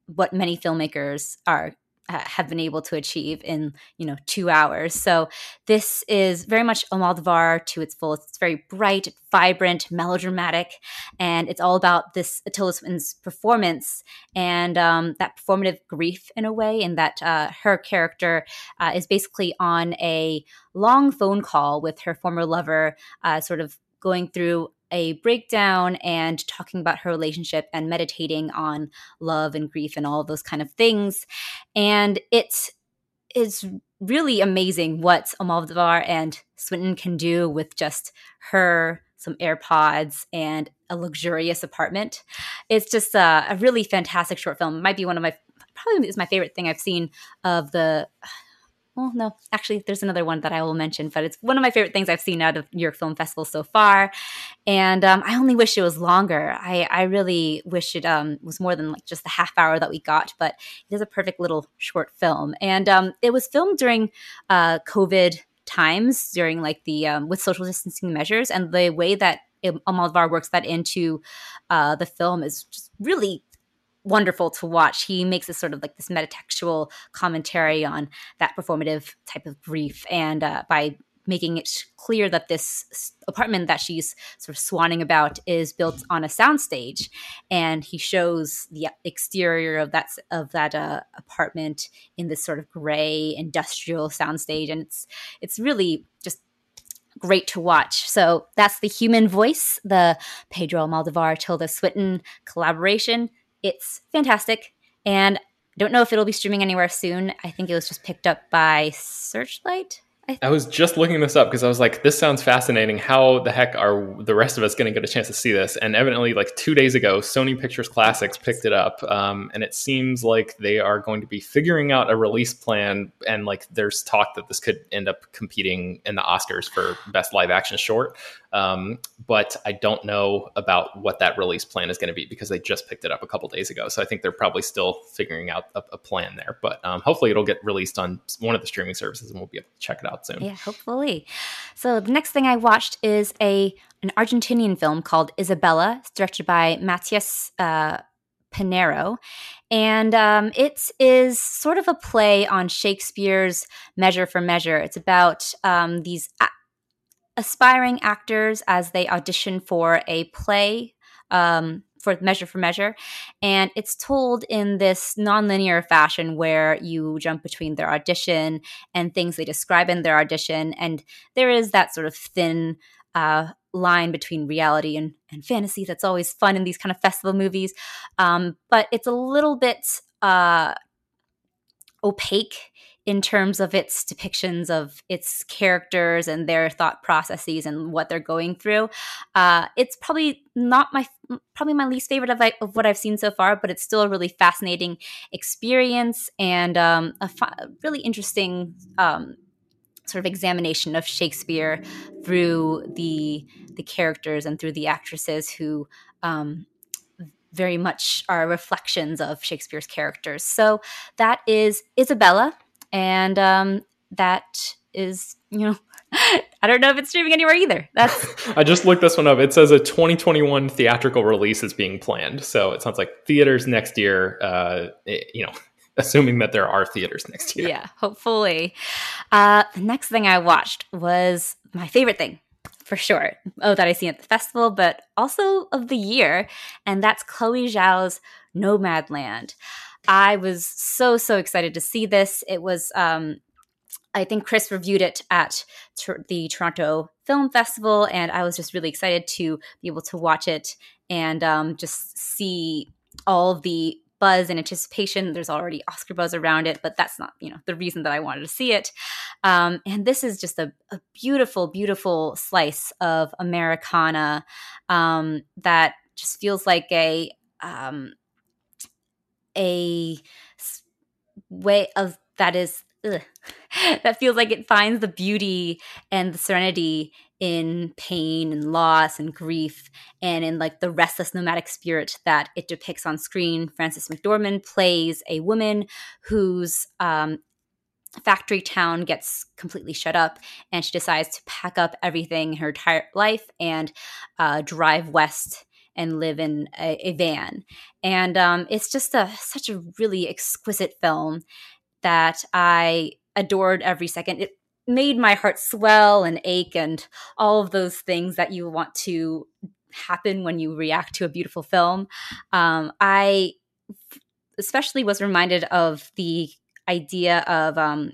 what many filmmakers are have been able to achieve in you know two hours. So this is very much Almodovar to its fullest. It's very bright, vibrant, melodramatic, and it's all about this Swinton's performance and um, that performative grief in a way, and that uh, her character uh, is basically on a long phone call with her former lover, uh, sort of going through a breakdown and talking about her relationship and meditating on love and grief and all those kind of things. And it is really amazing what Almodovar and Swinton can do with just her, some AirPods, and a luxurious apartment. It's just a, a really fantastic short film. It might be one of my probably is my favorite thing I've seen of the well, no, actually, there's another one that I will mention, but it's one of my favorite things I've seen out of New York Film Festival so far. And um, I only wish it was longer. I, I really wish it um, was more than like just the half hour that we got, but it is a perfect little short film. And um, it was filmed during uh, COVID times, during like the um, with social distancing measures, and the way that Almodovar works that into uh, the film is just really wonderful to watch. He makes this sort of like this metatextual commentary on that performative type of grief, and uh, by making it clear that this apartment that she's sort of swanning about is built on a soundstage, and he shows the exterior of that of that uh, apartment in this sort of gray industrial soundstage, and it's it's really just great to watch. So that's the Human Voice, the Pedro Almodovar Tilda Swinton collaboration. It's fantastic. And don't know if it'll be streaming anywhere soon. I think it was just picked up by Searchlight. I, I was just looking this up because I was like, this sounds fascinating. How the heck are the rest of us going to get a chance to see this? And evidently, like two days ago, Sony Pictures Classics picked it up. Um, and it seems like they are going to be figuring out a release plan. And like, there's talk that this could end up competing in the Oscars for Best Live Action Short. Um, but I don't know about what that release plan is going to be because they just picked it up a couple days ago. So I think they're probably still figuring out a, a plan there. But um, hopefully it'll get released on one of the streaming services and we'll be able to check it out soon. Yeah, hopefully. So the next thing I watched is a an Argentinian film called Isabella, directed by Matias uh, Piñeiro. And um, it is sort of a play on Shakespeare's Measure for Measure. It's about um, these aspiring actors as they audition for a play um, for Measure for Measure. And it's told in this nonlinear fashion where you jump between their audition and things they describe in their audition. And there is that sort of thin uh, line between reality and, and fantasy that's always fun in these kind of festival movies. Um, but it's a little bit uh, opaque in terms of its depictions of its characters and their thought processes and what they're going through. Uh, it's probably not my probably my least favorite of, of, what I've seen so far, but it's still a really fascinating experience and um, a really interesting um, sort of examination of Shakespeare through the the characters and through the actresses who um, very much are reflections of Shakespeare's characters. So that is Isabella, and um, that is you know I don't know if it's streaming anywhere either. That's I just looked this one up. It says a 2021 theatrical release is being planned. So it sounds like theaters next year. Uh, it, you know, assuming that there are theaters next year. Yeah, hopefully. Uh, the next thing I watched was my favorite thing for sure. Oh, that I seen at the festival, but also of the year, and that's Chloe Zhao's Nomadland. I was so so excited to see this. It was um, I think Chris reviewed it at the Toronto Film Festival, and I was just really excited to be able to watch it and um, just see all the buzz and anticipation. There's already Oscar buzz around it, but that's not you know the reason that I wanted to see it. Um, and this is just a, a, beautiful, beautiful slice of Americana um, that just feels like a um, a way of that is ugh, that feels like it finds the beauty and the serenity in pain and loss and grief and in like the restless nomadic spirit that it depicts on screen. Frances mcdormand plays a woman whose um, factory town gets completely shut up and she decides to pack up everything in her entire life and uh, drive west and live in a, a van and um, it's just a such a really exquisite film that i adored every second it made my heart swell and ache and all of those things that you want to happen when you react to a beautiful film. Um, I especially was reminded of the idea of um,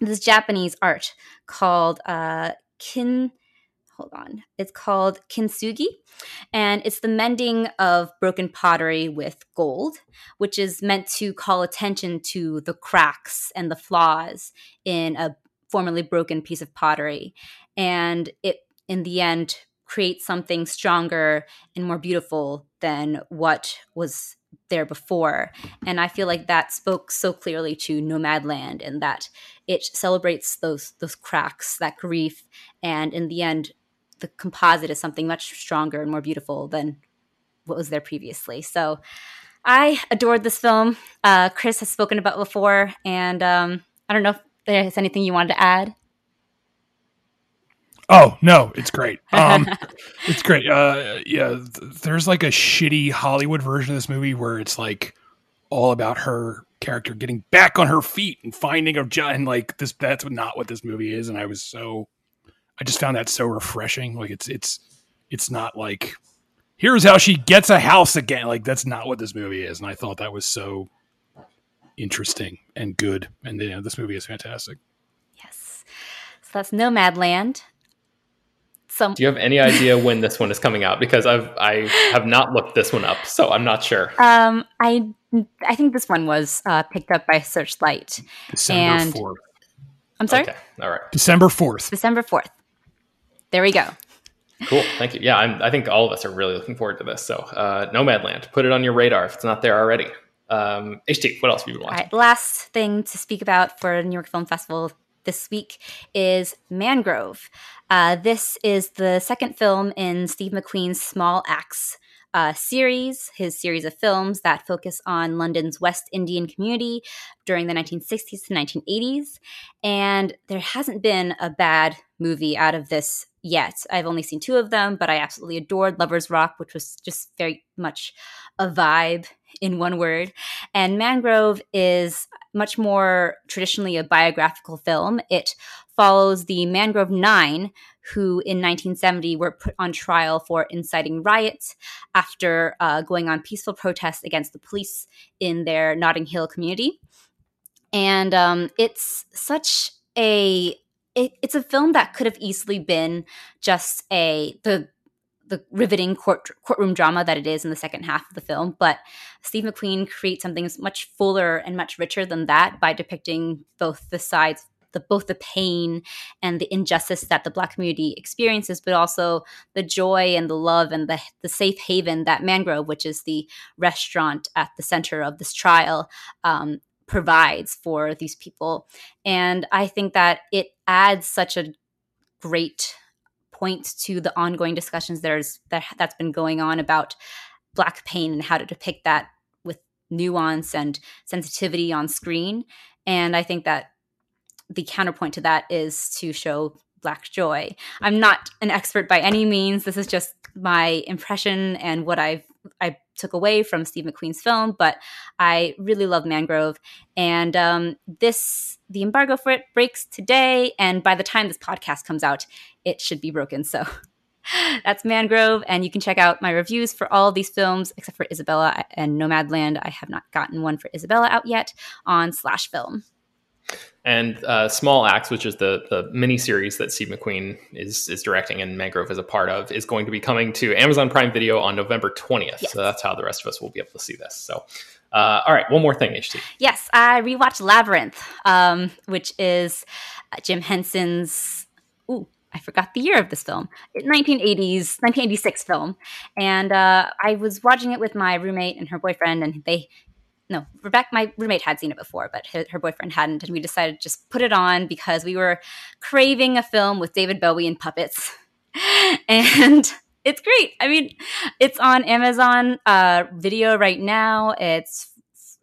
this Japanese art called uh, kin. Hold on, it's called kintsugi, and it's the mending of broken pottery with gold, which is meant to call attention to the cracks and the flaws in a formerly broken piece of pottery. And it, in the end, creates something stronger and more beautiful than what was there before. And I feel like that spoke so clearly to Nomadland and that it celebrates those those cracks, that grief, and in the end, the composite is something much stronger and more beautiful than what was there previously. So I adored this film. Uh, Chris has spoken about before, and um, I don't know if there's anything you wanted to add? Oh no, it's great. Um, it's great. Uh, yeah, th- there's like a shitty Hollywood version of this movie where it's like all about her character getting back on her feet and finding a job, and like this. That's not what this movie is. And I was so, I just found that so refreshing. Like it's it's it's not like here's how she gets a house again. Like that's not what this movie is. And I thought that was so interesting and good. And you know, this movie is fantastic. Yes. So that's Nomadland. Some- Do you have any idea when this one is coming out? Because I've I have not looked this one up, so I'm not sure. Um, I I think this one was uh, picked up by Searchlight. December fourth. I'm sorry. Okay. All right. December fourth. December fourth. There we go. Cool. Thank you. Yeah, I'm, i think all of us are really looking forward to this. So, uh, Nomadland, put it on your radar if it's not there already. Um, HT, what else have you been watching? All right, last thing to speak about for New York Film Festival this week is Mangrove. Uh, this is the second film in Steve McQueen's Small Axe uh, series, his series of films that focus on London's West Indian community during the 1960s to 1980s. And there hasn't been a bad movie out of this yet. I've only seen two of them, but I absolutely adored Lover's Rock, which was just very much a vibe in one word. And Mangrove is much more traditionally a biographical film. It follows the Mangrove Nine, who in 1970 were put on trial for inciting riots after uh, going on peaceful protests against the police in their Notting Hill community. And um, it's such a it, it's a film that could have easily been just a the the riveting court, courtroom drama that it is in the second half of the film. But Steve McQueen creates something much fuller and much richer than that by depicting both the sides, the both the pain and the injustice that the Black community experiences, but also the joy and the love and the the safe haven that Mangrove, which is the restaurant at the center of this trial, um, provides for these people. And I think that it adds such a great point to the ongoing discussions there's that that's been going on about black pain and how to depict that with nuance and sensitivity on screen. And i think that the counterpoint to that is to show black joy. I'm not an expert by any means. This is just my impression and what i've i took away from steve mcqueen's film but i really love mangrove and um, this the embargo for it breaks today and by the time this podcast comes out it should be broken. So that's Mangrove, and you can check out my reviews for all these films except for Isabella and Nomadland. I have not gotten one for Isabella out yet on Slash Film. And uh, Small Axe, which is the the mini series that Steve McQueen is is directing and Mangrove is a part of, is going to be coming to Amazon Prime Video on November twentieth. Yes. So that's how the rest of us will be able to see this. So. Uh, all right, one more thing, HT. Yes, I rewatched Labyrinth, um, which is uh, Jim Henson's. Ooh, I forgot the year of this film, 1980s, 1986 film. And uh, I was watching it with my roommate and her boyfriend, and they, no, Rebecca, my roommate had seen it before, but her, her boyfriend hadn't. And we decided to just put it on because we were craving a film with David Bowie and puppets. and it's great. I mean, it's on Amazon uh, Video right now. It's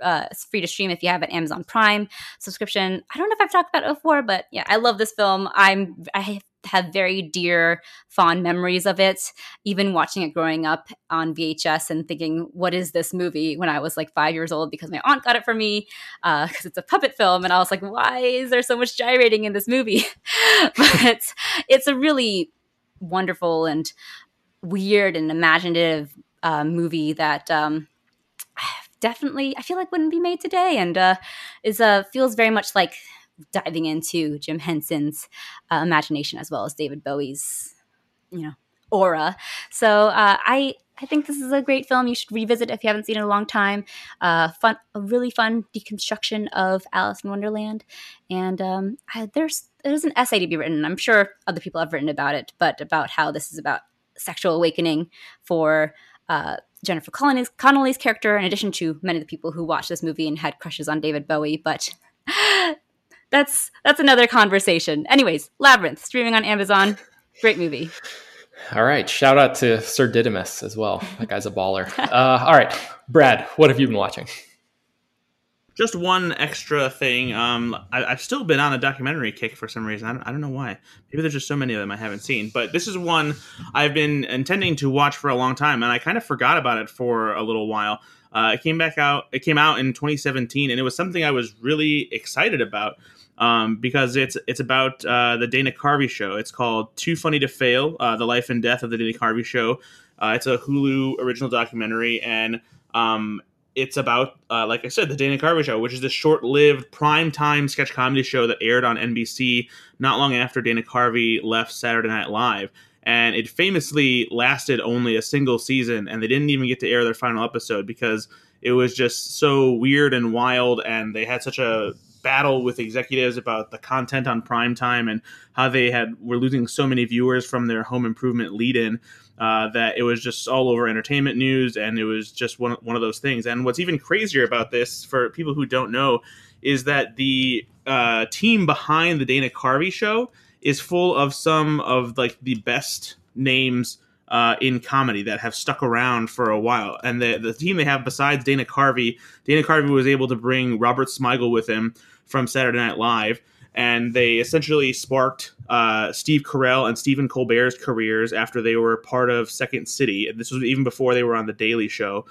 uh, it's free to stream if you have an Amazon Prime subscription. I don't know if I've talked about it before, but yeah, I love this film. I'm I have very dear, fond memories of it. Even watching it growing up on VHS and thinking, "What is this movie?" When I was like five years old, because my aunt got it for me because uh, it's a puppet film, and I was like, "Why is there so much gyrating in this movie?" but it's a really wonderful and weird and imaginative uh, movie that. Um, definitely, I feel like wouldn't be made today, and uh, is uh, feels very much like diving into Jim Henson's uh, imagination as well as David Bowie's, you know, aura. So uh, I I think this is a great film. You should revisit if you haven't seen it in a long time. Uh, fun, a really fun deconstruction of Alice in Wonderland, and um, I, there's there's an essay to be written. I'm sure other people have written about it, but about how this is about sexual awakening for. Uh, Jennifer Connelly's, Connelly's character, in addition to many of the people who watched this movie and had crushes on David Bowie, but that's that's another conversation. Anyways, Labyrinth streaming on Amazon. Great movie. All right. Shout out to Sir Didymus as well. That guy's a baller. Uh, all right, Brad, what have you been watching? Just one extra thing. Um, I, have still been on a documentary kick for some reason. I don't, I don't know why. Maybe there's just so many of them I haven't seen. But this is one I've been intending to watch for a long time, and I kind of forgot about it for a little while. Uh, it came back out. It came out in 2017, and it was something I was really excited about um, because it's it's about uh, the Dana Carvey show. It's called Too Funny to Fail: uh, The Life and Death of the Dana Carvey Show. Uh, it's a Hulu original documentary, and um, it's about, uh, like I said, the Dana Carvey Show, which is this short-lived prime-time sketch comedy show that aired on NBC not long after Dana Carvey left Saturday Night Live. And it famously lasted only a single season, and they didn't even get to air their final episode because it was just so weird and wild, and they had such a battle with executives about the content on prime time and how they had were losing so many viewers from their home improvement lead-in uh, that it was just all over entertainment news and it was just one, one of those things and what's even crazier about this for people who don't know is that the uh, team behind the dana carvey show is full of some of like the best names uh, in comedy that have stuck around for a while. And the the team they have besides Dana Carvey, Dana Carvey was able to bring Robert Smigel with him, from Saturday Night Live, and they essentially sparked uh, Steve Carell and Stephen Colbert's careers after they were part of Second City. This was even before they were on the Daily Show.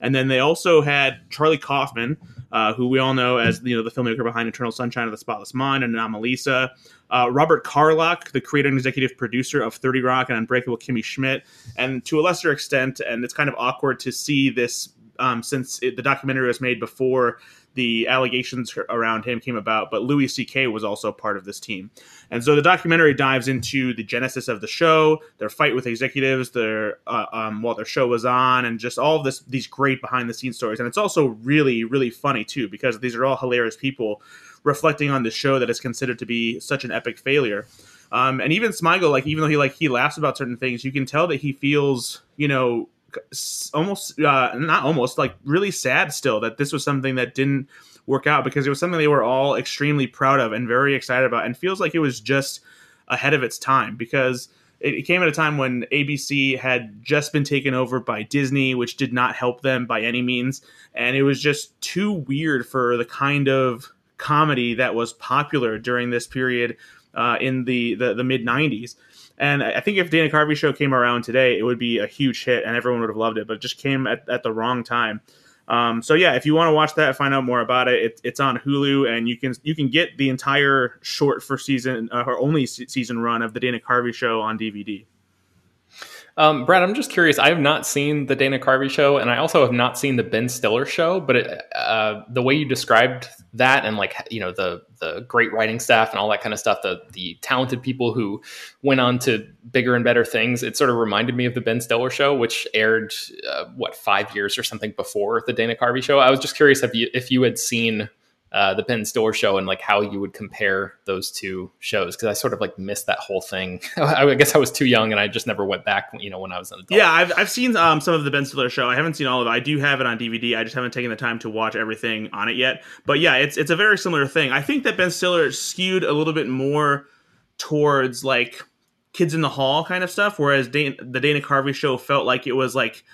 And then they also had Charlie Kaufman, uh, who we all know as you know the filmmaker behind Eternal Sunshine of the Spotless Mind and Anomalisa. Uh, Robert Carlock, the creator and executive producer of 30 Rock and Unbreakable Kimmy Schmidt, and to a lesser extent, and it's kind of awkward to see this um, since it, the documentary was made before the allegations around him came about, but Louis C.K. was also part of this team. And so the documentary dives into the genesis of the show, their fight with executives, their uh, um, while their show was on, and just all of this these great behind the scenes stories. And it's also really really funny too because these are all hilarious people reflecting on the show that is considered to be such an epic failure. Um, and even Smigel, like even though he like he laughs about certain things, you can tell that he feels you know almost uh, not almost like really sad still that this was something that didn't work out because it was something they were all extremely proud of and very excited about and feels like it was just ahead of its time because it came at a time when ABC had just been taken over by Disney, which did not help them by any means. And it was just too weird for the kind of comedy that was popular during this period uh, in the, the, the mid 90s. And I think if Dana Carvey show came around today, it would be a huge hit and everyone would have loved it, but it just came at, at the wrong time. Um, so yeah, if you want to watch that, find out more about it, it, it's on Hulu, and you can you can get the entire short first season uh, or only season run of the Dana Carvey show on DVD. Um, Brad, I'm just curious. I have not seen the Dana Carvey show, and I also have not seen the Ben Stiller show. But it, uh, the way you described that, and like you know the the great writing staff and all that kind of stuff, the the talented people who went on to bigger and better things, it sort of reminded me of the Ben Stiller show, which aired uh, what five years or something before the Dana Carvey show. I was just curious if you if you had seen uh, the Ben Stiller show and like how you would compare those two shows because I sort of like missed that whole thing. I guess I was too young and I just never went back. You know, when I was an adult. Yeah, I've I've seen um, some of the Ben Stiller show. I haven't seen all of it. I do have it on DVD. I just haven't taken the time to watch everything on it yet. But yeah, it's it's a very similar thing. I think that Ben Stiller skewed a little bit more towards like Kids in the Hall kind of stuff, whereas the Dana Carvey show felt like it was like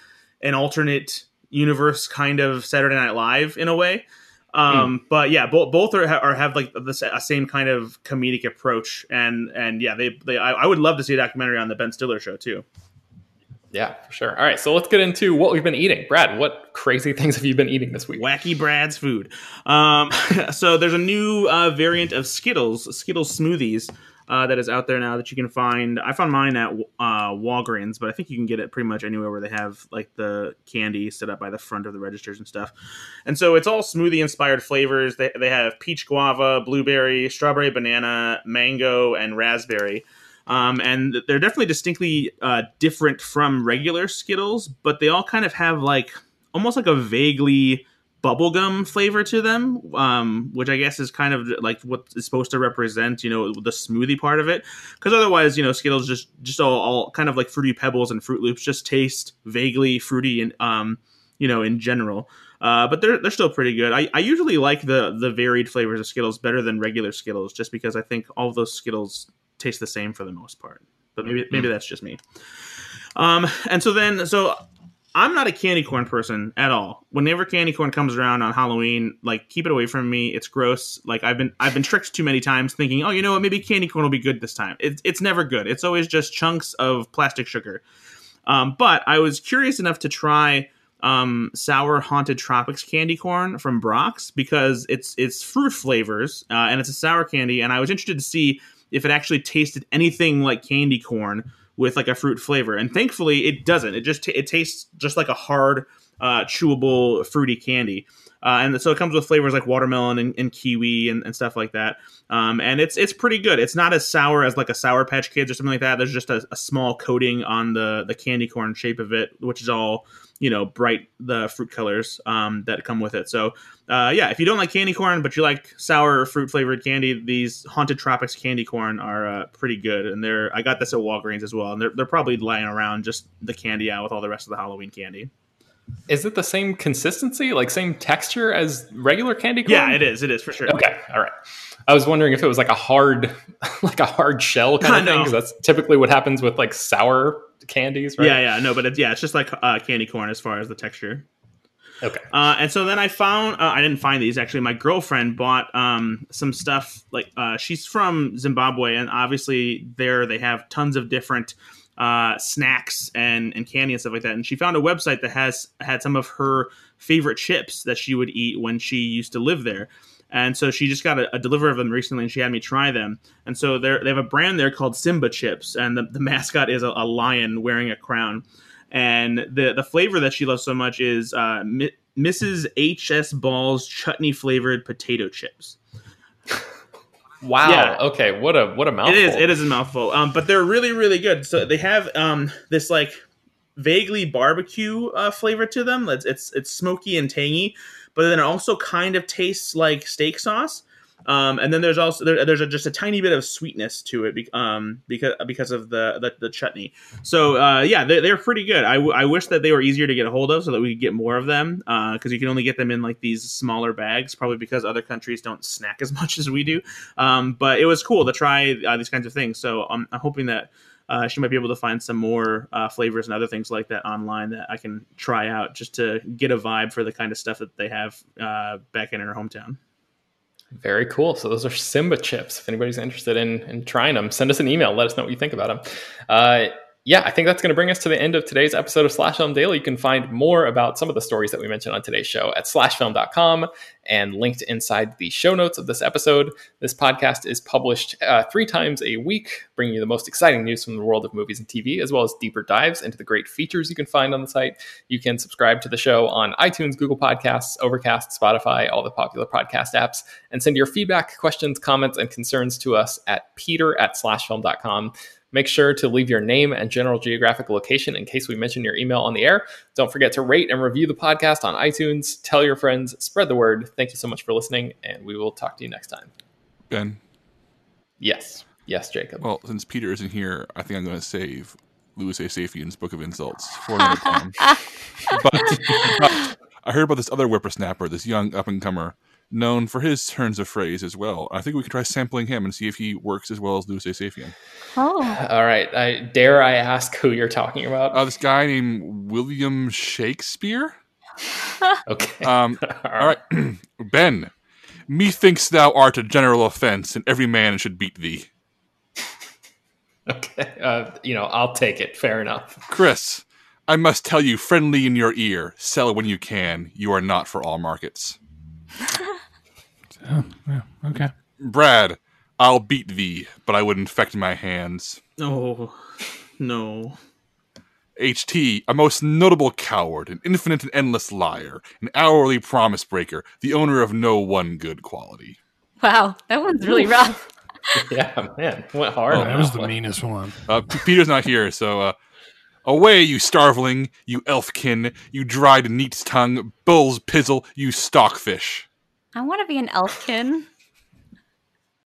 an alternate universe kind of Saturday Night Live in a way. Um, mm. But yeah, both both are, are have like the same kind of comedic approach, and and yeah, they they I, I would love to see a documentary on the Ben Stiller show too. Yeah, for sure. All right, so let's get into what we've been eating. Brad, what crazy things have you been eating this week? Wacky Brad's food. Um, so there's a new uh, variant of Skittles, Skittles smoothies uh, that is out there now that you can find. I found mine at uh, Walgreens, but I think you can get it pretty much anywhere where they have like the candy set up by the front of the registers and stuff. And so it's all smoothie inspired flavors. They, they have peach guava, blueberry, strawberry banana, mango, and raspberry. Um, and they're definitely distinctly uh, different from regular Skittles, but they all kind of have like almost like a vaguely bubblegum flavor to them, um, which I guess is kind of like what is supposed to represent, you know, the smoothie part of it. Because otherwise, you know, Skittles just just all, all kind of like fruity pebbles and Fruit Loops just taste vaguely fruity and um, you know, in general. Uh, but they're they're still pretty good. I, I usually like the the varied flavors of Skittles better than regular Skittles, just because I think all those Skittles taste the same for the most part. But maybe maybe mm. that's just me. Um, and so then so I'm not a candy corn person at all. Whenever candy corn comes around on Halloween, like keep it away from me. It's gross. Like I've been I've been tricked too many times thinking, oh, you know what, maybe candy corn will be good this time. It's it's never good. It's always just chunks of plastic sugar. Um, but I was curious enough to try um, sour haunted tropics candy corn from Brach's because it's it's fruit flavors uh, and it's a sour candy, and I was interested to see if it actually tasted anything like candy corn with like a fruit flavor. And thankfully, it doesn't. It just t- it tastes just like a hard, uh, chewable, fruity candy. Uh, and so it comes with flavors like watermelon and, and kiwi and, and, stuff like that. Um, and it's it's pretty good. It's not as sour as like a Sour Patch Kids or something like that. There's just a, a small coating on the the candy corn shape of it, which is all you know bright the fruit colors um, that come with it. So uh, yeah, if you don't like candy corn but you like sour fruit flavored candy, these Haunted Tropics candy corn are uh, pretty good. And they're I got this at Walgreens as well, and they're they're probably lying around just the candy out with all the rest of the Halloween candy. Is it the same consistency, like same texture as regular candy corn? Yeah, it is. It is for sure. Okay, all right. I was wondering if it was like a hard, like a hard shell kind of thing, because that's typically what happens with like sour candies, right? Yeah, yeah, no, but it's yeah, it's just like uh, candy corn as far as the texture. Okay. Uh, and so then I found uh, I didn't find these actually. My girlfriend bought um, some stuff like uh, she's from Zimbabwe, and obviously there they have tons of different uh, snacks and and candy and stuff like that. And she found a website that has had some of her favorite chips that she would eat when she used to live there. And so she just got a, a delivery of them recently, and she had me try them. And so they have a brand there called Simba Chips, and the, the mascot is a, a, lion wearing a crown. And the the flavor that she loves so much is uh, Mrs. H.S. Ball's chutney flavored potato chips. Wow. Yeah. Okay. What a what a mouthful. It is. It is a mouthful. Um, but they're really, really good. So they have um this like vaguely barbecue uh, flavor to them. It's it's it's smoky and tangy, but then it also kind of tastes like steak sauce. Um, and then there's also there, there's a, just a tiny bit of sweetness to it, be, um, because because of the the, the chutney. So uh, yeah, they, they're pretty good. I, w- I wish that they were easier to get a hold of so that we could get more of them. Because you can only get them in like these smaller bags, probably because other countries don't snack as much as we do. Um, but it was cool to try uh, these kinds of things. So um, I'm hoping that uh, she might be able to find some more uh, flavors and other things like that online that I can try out just to get a vibe for the kind of stuff that they have uh, back in her hometown. Very cool. So those are Simba chips. If anybody's interested in, in trying them, send us an email. Let us know what you think about them. Uh, yeah, I think that's going to bring us to the end of today's episode of Slash Film Daily. You can find more about some of the stories that we mentioned on today's show at slashfilm.com and linked inside the show notes of this episode. This podcast is published uh, three times a week, bringing you the most exciting news from the world of movies and TV, as well as deeper dives into the great features you can find on the site. You can subscribe to the show on iTunes, Google Podcasts, Overcast, Spotify, all the popular podcast apps, and send your feedback, questions, comments, and concerns to us at peter at slashfilm.com. Make sure to leave your name and general geographic location in case we mention your email on the air. Don't forget to rate and review the podcast on iTunes. Tell your friends, spread the word. Thank you so much for listening, and we will talk to you next time. Ben. Yes. Yes, Jacob. Well, since Peter isn't here, I think I'm going to save Louis A. Safian's Book of Insults for another time. but, but I heard about this other whippersnapper, this young up and comer, known for his turns of phrase as well. I think we could try sampling him and see if he works as well as Louis A. Safian. Oh, All right. I, dare I ask who you're talking about? Uh, this guy named William Shakespeare. okay. Um, all right, Ben. Methinks thou art a general offense, and every man should beat thee. Okay. Uh, you know, I'll take it. Fair enough. Chris, I must tell you, friendly in your ear, sell when you can. You are not for all markets. Oh, yeah, okay. Brad, I'll beat thee, but I would infect my hands. Oh no. HT, a most notable coward, an infinite and endless liar, an hourly promise breaker, the owner of no one good quality. wow, that one's really rough. Yeah, man. Went hard. Oh, that was the one. meanest one. Uh, Peter's not here, so uh, away, you starveling, you elfkin, you dried neat's tongue, bull's pizzle, you stockfish. I want to be an elfkin.